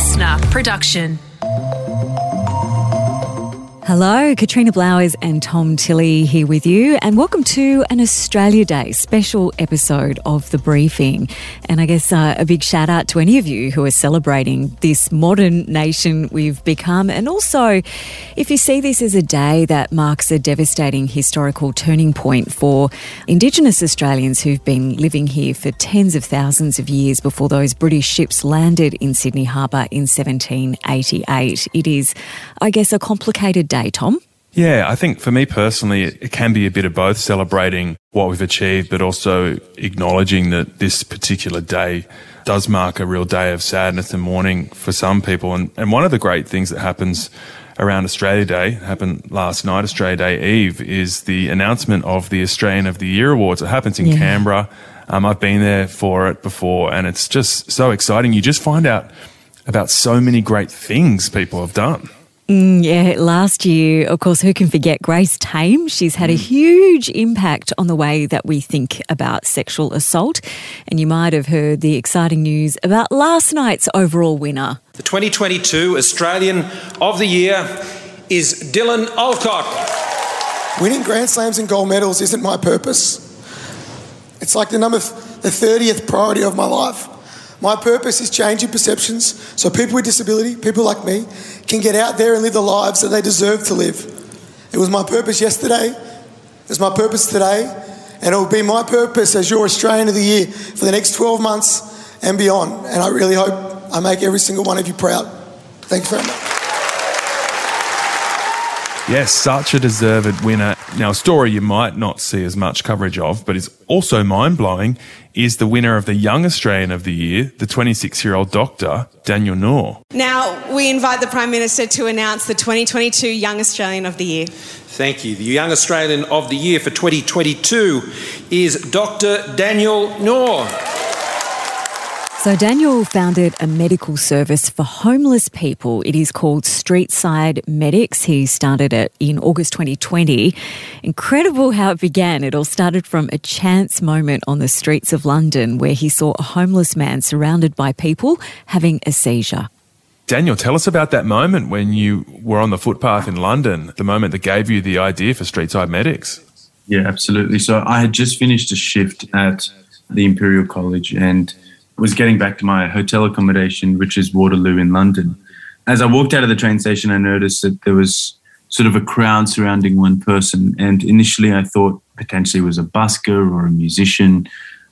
listener production. Hello, Katrina Blowers and Tom Tilley here with you, and welcome to an Australia Day special episode of The Briefing. And I guess uh, a big shout out to any of you who are celebrating this modern nation we've become. And also, if you see this as a day that marks a devastating historical turning point for Indigenous Australians who've been living here for tens of thousands of years before those British ships landed in Sydney Harbour in 1788, it is, I guess, a complicated day Tom? Yeah, I think for me personally, it can be a bit of both celebrating what we've achieved, but also acknowledging that this particular day does mark a real day of sadness and mourning for some people. And, and one of the great things that happens around Australia Day, happened last night, Australia Day Eve, is the announcement of the Australian of the Year Awards. It happens in yeah. Canberra. Um, I've been there for it before, and it's just so exciting. You just find out about so many great things people have done. Mm, yeah, last year, of course, who can forget Grace Tame? She's had a mm. huge impact on the way that we think about sexual assault. And you might have heard the exciting news about last night's overall winner. The 2022 Australian of the Year is Dylan Alcott. Winning Grand Slams and gold medals isn't my purpose. It's like the number, the 30th priority of my life. My purpose is changing perceptions so people with disability, people like me, can get out there and live the lives that they deserve to live. It was my purpose yesterday, it's my purpose today, and it will be my purpose as your Australian of the Year for the next 12 months and beyond. And I really hope I make every single one of you proud. Thanks very much. Yes, such a deserved winner. Now, a story you might not see as much coverage of, but is also mind blowing, is the winner of the Young Australian of the Year, the 26 year old doctor, Daniel Nour. Now, we invite the Prime Minister to announce the 2022 Young Australian of the Year. Thank you. The Young Australian of the Year for 2022 is Dr. Daniel Nour. So, Daniel founded a medical service for homeless people. It is called Streetside Medics. He started it in August 2020. Incredible how it began. It all started from a chance moment on the streets of London where he saw a homeless man surrounded by people having a seizure. Daniel, tell us about that moment when you were on the footpath in London, the moment that gave you the idea for Streetside Medics. Yeah, absolutely. So, I had just finished a shift at the Imperial College and was getting back to my hotel accommodation, which is Waterloo in London. As I walked out of the train station, I noticed that there was sort of a crowd surrounding one person. And initially, I thought potentially it was a busker or a musician.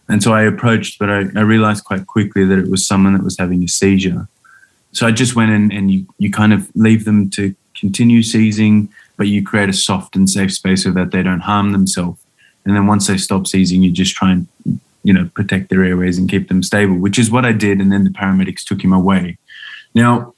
And so I approached, but I, I realized quite quickly that it was someone that was having a seizure. So I just went in and you, you kind of leave them to continue seizing, but you create a soft and safe space so that they don't harm themselves. And then once they stop seizing, you just try and you know, protect their airways and keep them stable, which is what I did. And then the paramedics took him away. Now,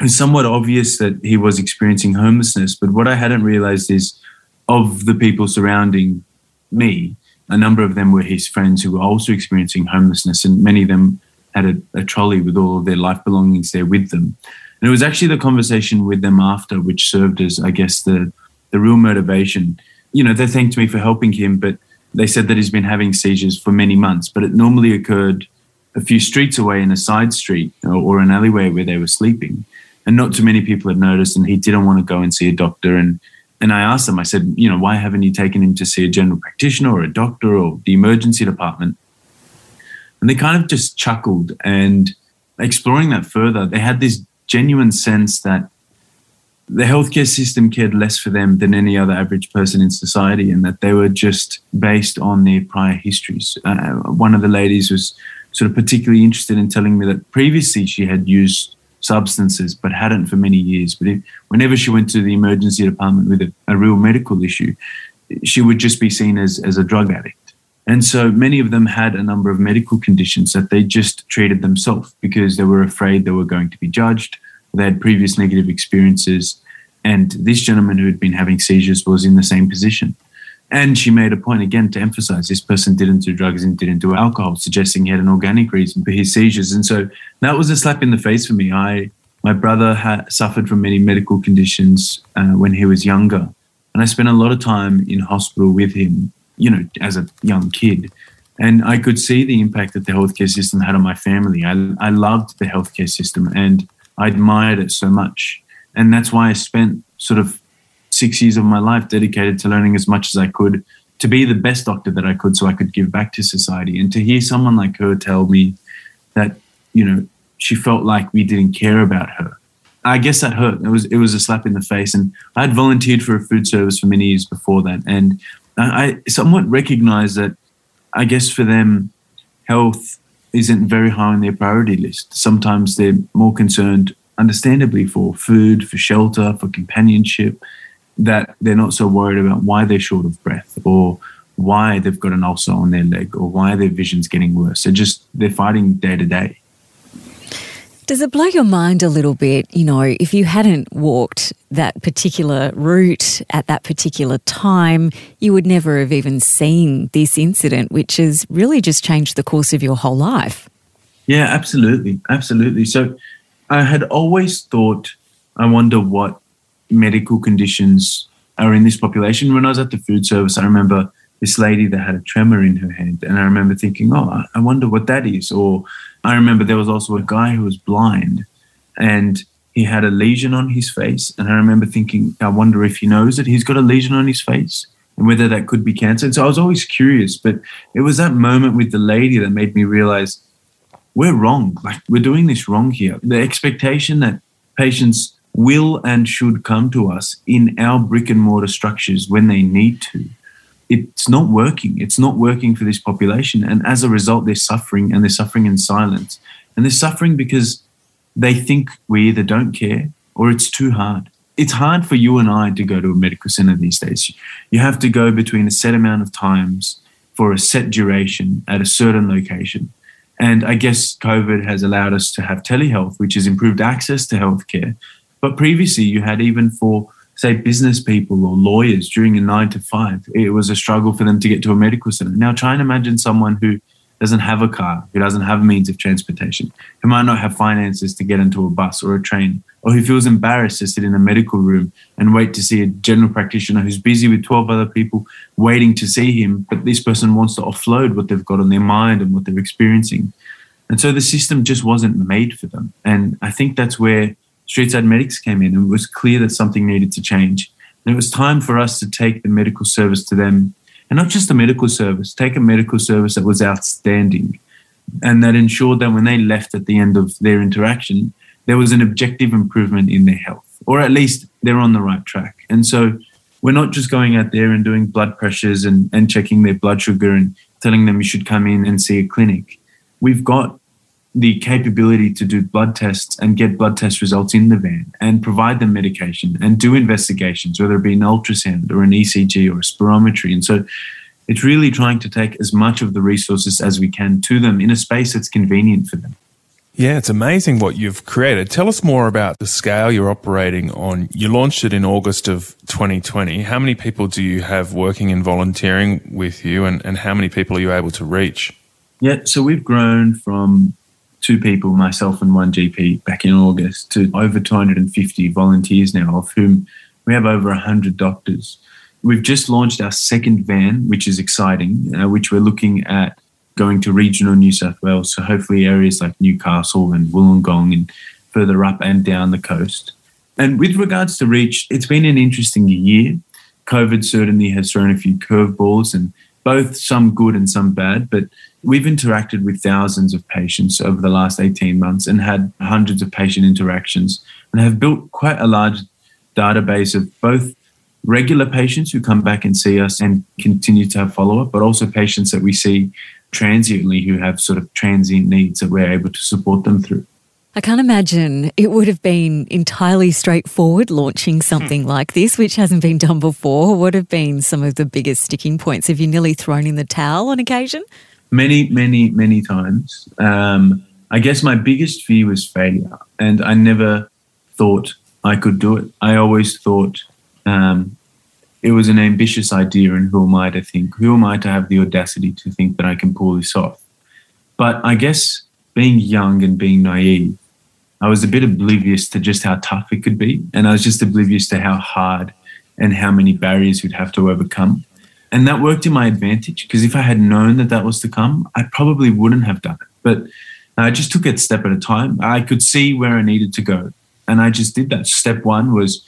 it's somewhat obvious that he was experiencing homelessness, but what I hadn't realized is of the people surrounding me, a number of them were his friends who were also experiencing homelessness, and many of them had a, a trolley with all of their life belongings there with them. And it was actually the conversation with them after which served as, I guess, the the real motivation. You know, they thanked me for helping him, but they said that he's been having seizures for many months, but it normally occurred a few streets away in a side street or, an alleyway where they were sleeping. And not too many people had noticed, and he didn't want to go and see a doctor. And and I asked them, I said, you know, why haven't you taken him to see a general practitioner or a doctor or the emergency department? And they kind of just chuckled. And exploring that further, they had this genuine sense that the healthcare system cared less for them than any other average person in society, and that they were just based on their prior histories. Uh, one of the ladies was sort of particularly interested in telling me that previously she had used substances but hadn't for many years. But whenever she went to the emergency department with a, a real medical issue, she would just be seen as, as a drug addict. And so many of them had a number of medical conditions that they just treated themselves because they were afraid they were going to be judged they had previous negative experiences. And this gentleman who had been having seizures was in the same position. And she made a point again to emphasize this person didn't do drugs and didn't do alcohol, suggesting he had an organic reason for his seizures. And so that was a slap in the face for me. I, my brother had suffered from many medical conditions uh, when he was younger. And I spent a lot of time in hospital with him, you know, as a young kid. And I could see the impact that the healthcare system had on my family. I, I loved the healthcare system and I admired it so much. And that's why I spent sort of six years of my life dedicated to learning as much as I could to be the best doctor that I could so I could give back to society. And to hear someone like her tell me that, you know, she felt like we didn't care about her. I guess that hurt. It was it was a slap in the face. And I had volunteered for a food service for many years before that. And I somewhat recognized that I guess for them, health isn't very high on their priority list. Sometimes they're more concerned, understandably, for food, for shelter, for companionship, that they're not so worried about why they're short of breath or why they've got an ulcer on their leg or why their vision's getting worse. They're just they're fighting day to day. Does it blow your mind a little bit, you know, if you hadn't walked that particular route at that particular time, you would never have even seen this incident, which has really just changed the course of your whole life? Yeah, absolutely. Absolutely. So I had always thought, I wonder what medical conditions are in this population. When I was at the food service, I remember this lady that had a tremor in her hand. And I remember thinking, oh, I wonder what that is. Or I remember there was also a guy who was blind and he had a lesion on his face. And I remember thinking, I wonder if he knows that he's got a lesion on his face and whether that could be cancer. And so I was always curious, but it was that moment with the lady that made me realize we're wrong. Like we're doing this wrong here. The expectation that patients will and should come to us in our brick and mortar structures when they need to it's not working. It's not working for this population. And as a result, they're suffering and they're suffering in silence. And they're suffering because they think we either don't care or it's too hard. It's hard for you and I to go to a medical center these days. You have to go between a set amount of times for a set duration at a certain location. And I guess COVID has allowed us to have telehealth, which has improved access to healthcare. But previously, you had even for say business people or lawyers during a nine to five, it was a struggle for them to get to a medical center. Now try and imagine someone who doesn't have a car, who doesn't have means of transportation, who might not have finances to get into a bus or a train, or who feels embarrassed to sit in a medical room and wait to see a general practitioner who's busy with 12 other people waiting to see him, but this person wants to offload what they've got on their mind and what they're experiencing. And so the system just wasn't made for them. And I think that's where Streetside Medics came in and it was clear that something needed to change. And it was time for us to take the medical service to them, and not just the medical service, take a medical service that was outstanding and that ensured that when they left at the end of their interaction, there was an objective improvement in their health, or at least they're on the right track. And so we're not just going out there and doing blood pressures and, and checking their blood sugar and telling them you should come in and see a clinic. We've got the capability to do blood tests and get blood test results in the van and provide them medication and do investigations, whether it be an ultrasound or an ECG or a spirometry. And so it's really trying to take as much of the resources as we can to them in a space that's convenient for them. Yeah, it's amazing what you've created. Tell us more about the scale you're operating on. You launched it in August of 2020. How many people do you have working and volunteering with you, and, and how many people are you able to reach? Yeah, so we've grown from two people, myself and one GP, back in August to over 250 volunteers now, of whom we have over 100 doctors. We've just launched our second van, which is exciting, uh, which we're looking at going to regional New South Wales. So hopefully areas like Newcastle and Wollongong and further up and down the coast. And with regards to reach, it's been an interesting year. COVID certainly has thrown a few curveballs and both some good and some bad, but we've interacted with thousands of patients over the last 18 months and had hundreds of patient interactions and have built quite a large database of both regular patients who come back and see us and continue to have follow up, but also patients that we see transiently who have sort of transient needs that we're able to support them through. I can't imagine it would have been entirely straightforward launching something hmm. like this, which hasn't been done before. What have been some of the biggest sticking points? Have you nearly thrown in the towel on occasion? Many, many, many times. Um, I guess my biggest fear was failure, and I never thought I could do it. I always thought um, it was an ambitious idea, and who am I to think? Who am I to have the audacity to think that I can pull this off? But I guess being young and being naive, I was a bit oblivious to just how tough it could be. And I was just oblivious to how hard and how many barriers we'd have to overcome. And that worked in my advantage because if I had known that that was to come, I probably wouldn't have done it. But I just took it step at a time. I could see where I needed to go. And I just did that. Step one was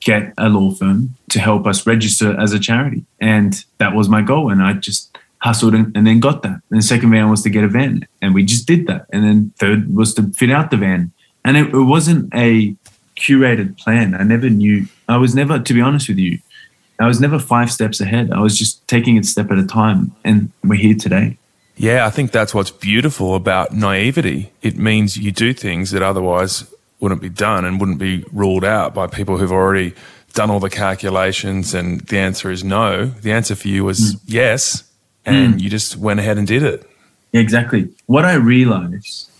get a law firm to help us register as a charity. And that was my goal. And I just hustled and, and then got that. And the second van was to get a van. And we just did that. And then third was to fit out the van. And it, it wasn't a curated plan. I never knew, I was never, to be honest with you, I was never five steps ahead. I was just taking it step at a time. And we're here today. Yeah, I think that's what's beautiful about naivety. It means you do things that otherwise wouldn't be done and wouldn't be ruled out by people who've already done all the calculations and the answer is no. The answer for you was mm. yes, and mm. you just went ahead and did it. Exactly. What I realize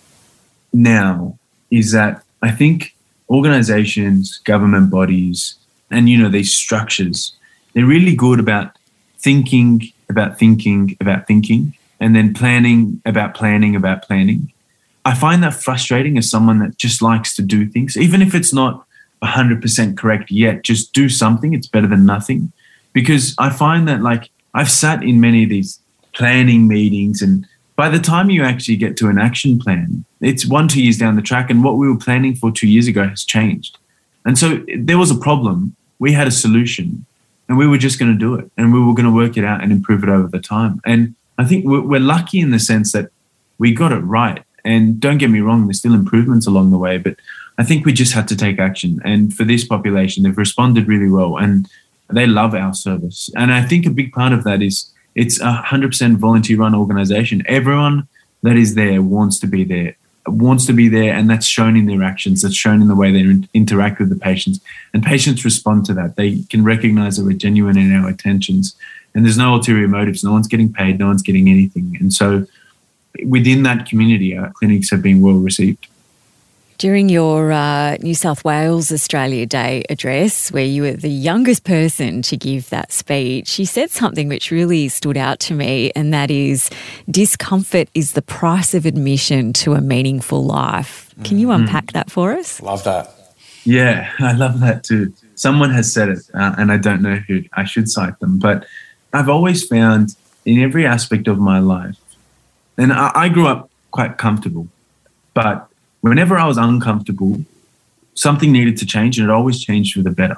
now is that I think organizations, government bodies, and you know these structures, they're really good about thinking about thinking about thinking and then planning about planning about planning. I find that frustrating as someone that just likes to do things, even if it's not 100% correct yet, just do something. It's better than nothing. Because I find that, like, I've sat in many of these planning meetings, and by the time you actually get to an action plan, it's one, two years down the track, and what we were planning for two years ago has changed. And so there was a problem. We had a solution, and we were just going to do it, and we were going to work it out and improve it over the time. And I think we're, lucky in the sense that we got it right. And don't get me wrong, there's still improvements along the way, but I think we just had to take action. And for this population, they've responded really well and they love our service. And I think a big part of that is it's a 100% volunteer run organization. Everyone that is there wants to be there, wants to be there, and that's shown in their actions, that's shown in the way they interact with the patients. And patients respond to that. They can recognize that we're genuine in our attentions and there's no ulterior motives. No one's getting paid, no one's getting anything. And so within that community, our clinics have been well received. During your uh, New South Wales Australia Day address, where you were the youngest person to give that speech, you said something which really stood out to me, and that is discomfort is the price of admission to a meaningful life. Can you mm-hmm. unpack mm. that for us? Love that. Yeah, I love that too. Someone has said it, uh, and I don't know who, I should cite them, but I've always found in every aspect of my life, and I, I grew up quite comfortable, but whenever I was uncomfortable, something needed to change, and it always changed for the better.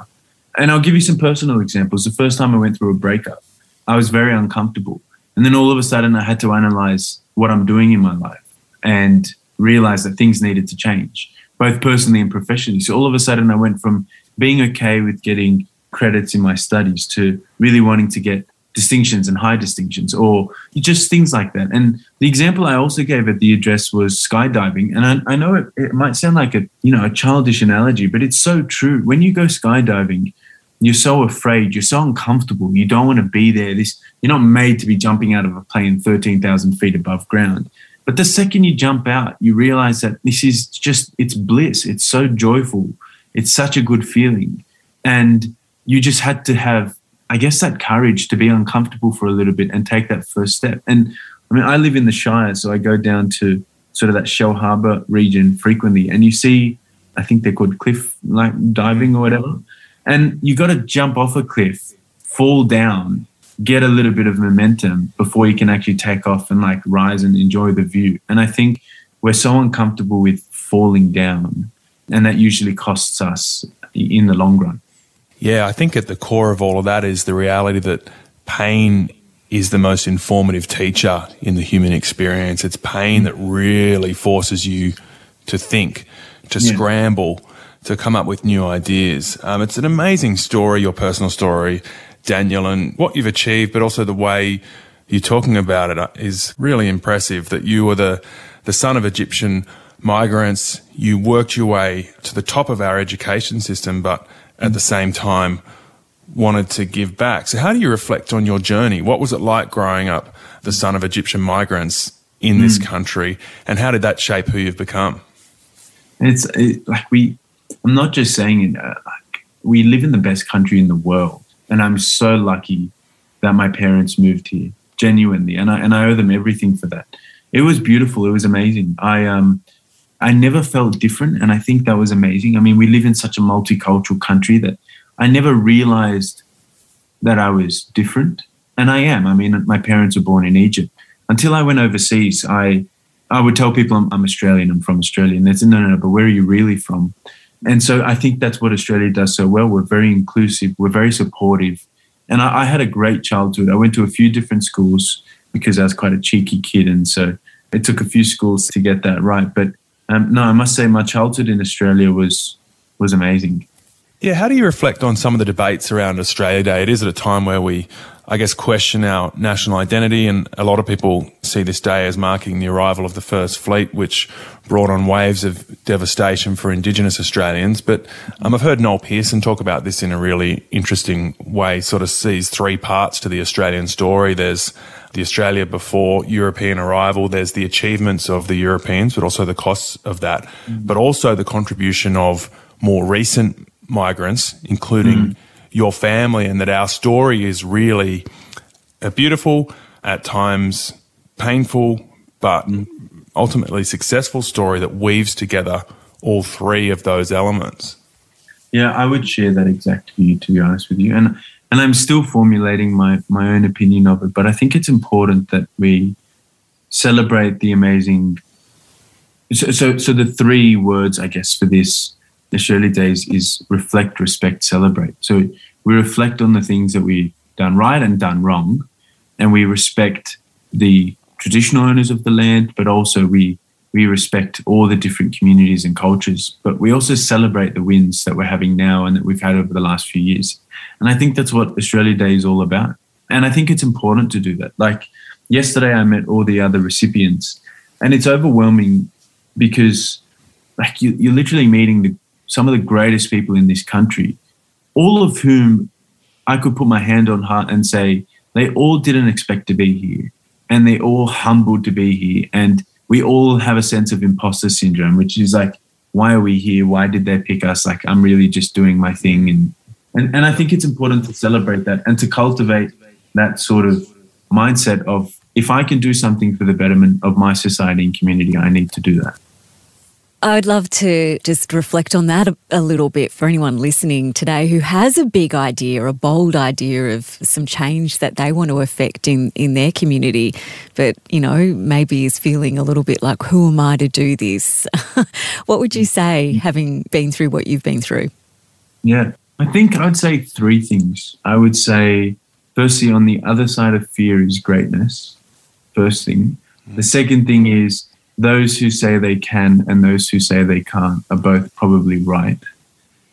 And I'll give you some personal examples. The first time I went through a breakup, I was very uncomfortable. And then all of a sudden, I had to analyze what I'm doing in my life and realize that things needed to change, both personally and professionally. So all of a sudden, I went from being okay with getting credits in my studies to really wanting to get distinctions and high distinctions or just things like that. And the example I also gave at the address was skydiving. And I, I know it, it, might sound like a you know a childish analogy, but it's so true. When you go skydiving, you're so afraid, you're so uncomfortable, you don't want to be there. This you're not made to be jumping out of a plane 13,000 feet above ground. But the second you jump out, you realize that this is just it's bliss. It's so joyful. It's such a good feeling. And you just had to have I guess that courage to be uncomfortable for a little bit and take that first step. And I mean, I live in the Shire, so I go down to sort of that Shellharbour region frequently, and you see, I think they're called cliff like diving or whatever, mm-hmm. and you got to jump off a cliff, fall down, get a little bit of momentum before you can actually take off and like rise and enjoy the view. And I think we're so uncomfortable with falling down, and that usually costs us in the long run. Yeah, I think at the core of all of that is the reality that pain is the most informative teacher in the human experience. It's pain that really forces you to think, to yeah. scramble, to come up with new ideas. Um, it's an amazing story, your personal story, Daniel, and what you've achieved, but also the way you're talking about it is really impressive that you were the, the son of Egyptian migrants. You worked your way to the top of our education system, but at the same time wanted to give back. So, how do you reflect on your journey? What was it like growing up the son of Egyptian migrants in this mm. country, and how did that shape who you've become? It's it, like we. I'm not just saying it. Uh, like we live in the best country in the world, and I'm so lucky that my parents moved here genuinely, and I and I owe them everything for that. It was beautiful. It was amazing. I um I never felt different. And I think that was amazing. I mean, we live in such a multicultural country that I never realized that I was different. And I am. I mean, my parents were born in Egypt. Until I went overseas, I I would tell people I'm, I'm Australian, I'm from Australia. And they said, no, no, no, but where are you really from? And so I think that's what Australia does so well. We're very inclusive, we're very supportive. And I, I had a great childhood. I went to a few different schools because I was quite a cheeky kid. And so it took a few schools to get that right. But um, no, I must say my childhood in Australia was was amazing. Yeah, how do you reflect on some of the debates around Australia Day? It is at a time where we, I guess, question our national identity, and a lot of people see this day as marking the arrival of the first fleet, which brought on waves of devastation for Indigenous Australians. But um, I've heard Noel Pearson talk about this in a really interesting way, sort of sees three parts to the Australian story. There's the Australia before European arrival. There's the achievements of the Europeans, but also the costs of that, mm. but also the contribution of more recent migrants, including mm. Your family, and that our story is really a beautiful, at times painful, but ultimately successful story that weaves together all three of those elements. Yeah, I would share that exact view, to be honest with you. And and I'm still formulating my my own opinion of it. But I think it's important that we celebrate the amazing. So, so, so the three words, I guess, for this the Shirley Days is reflect, respect, celebrate. So we reflect on the things that we've done right and done wrong, and we respect the traditional owners of the land, but also we we respect all the different communities and cultures, but we also celebrate the wins that we're having now and that we've had over the last few years. And I think that's what Australia Day is all about. And I think it's important to do that. Like yesterday, I met all the other recipients, and it's overwhelming because like you, you're literally meeting the, some of the greatest people in this country, all of whom I could put my hand on heart and say they all didn't expect to be here, and they all humbled to be here, and we all have a sense of imposter syndrome, which is like, why are we here? Why did they pick us? Like, I'm really just doing my thing. And, and, and I think it's important to celebrate that and to cultivate that sort of mindset of if I can do something for the betterment of my society and community, I need to do that. I would love to just reflect on that a, a, little bit for anyone listening today who has a big idea, a bold idea of some change that they want to affect in, in their community, but, you know, maybe is feeling a little bit like, who am I to do this? what would you say, having been through what you've been through? Yeah, I think I'd say three things. I would say, firstly, on the other side of fear is greatness, first thing. The second thing is, those who say they can and those who say they can't are both probably right.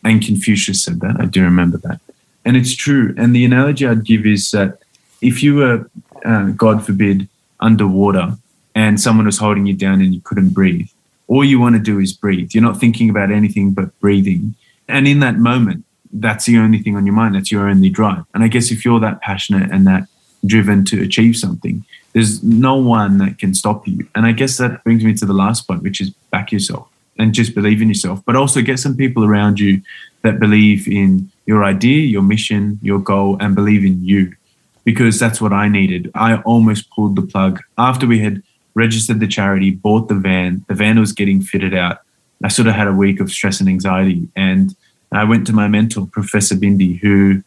And Confucius said that. I do remember that. And it's true. And the analogy I'd give is that if you were, uh, God forbid, underwater and someone was holding you down and you couldn't breathe, all you want to do is breathe. You're not thinking about anything but breathing. And in that moment, that's the only thing on your mind. That's your only drive. And I guess if you're that passionate and that driven to achieve something, there's no one that can stop you. And I guess that brings me to the last point, which is back yourself and just believe in yourself, but also get some people around you that believe in your idea, your mission, your goal, and believe in you. Because that's what I needed. I almost pulled the plug after we had registered the charity, bought the van. The van was getting fitted out. I sort of had a week of stress and anxiety. And I went to my mentor, Professor Bindi, who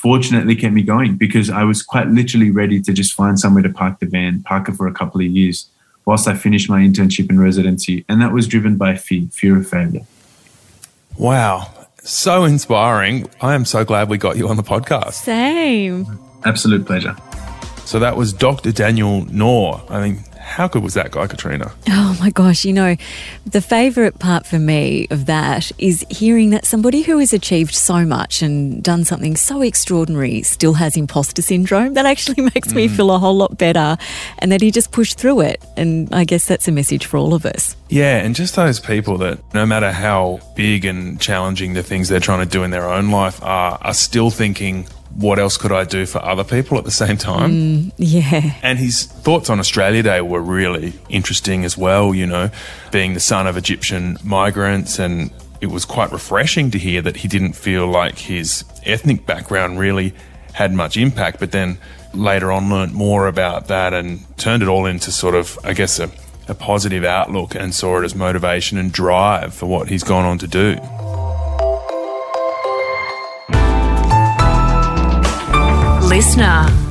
fortunately kept me going because I was quite literally ready to just find somewhere to park the van, park it for a couple of years whilst I finished my internship and residency. And that was driven by fear, fear of failure. Wow. So inspiring. I am so glad we got you on the podcast. Same. Absolute pleasure. So that was Dr. Daniel Nour. I mean, how good was that guy, Katrina? Oh my gosh, you know, the favourite part for me of that is hearing that somebody who has achieved so much and done something so extraordinary still has imposter syndrome. That actually makes mm. me feel a whole lot better and that he just pushed through it. And I guess that's a message for all of us. Yeah, and just those people that no matter how big and challenging the things they're trying to do in their own life are, are still thinking, what else could I do for other people at the same time? Mm, yeah. And his thoughts on Australia Day were really interesting as well, you know, being the son of Egyptian migrants. And it was quite refreshing to hear that he didn't feel like his ethnic background really had much impact, but then later on learnt more about that and turned it all into sort of, I guess, a, a positive outlook and saw it as motivation and drive for what he's gone on to do. Listener.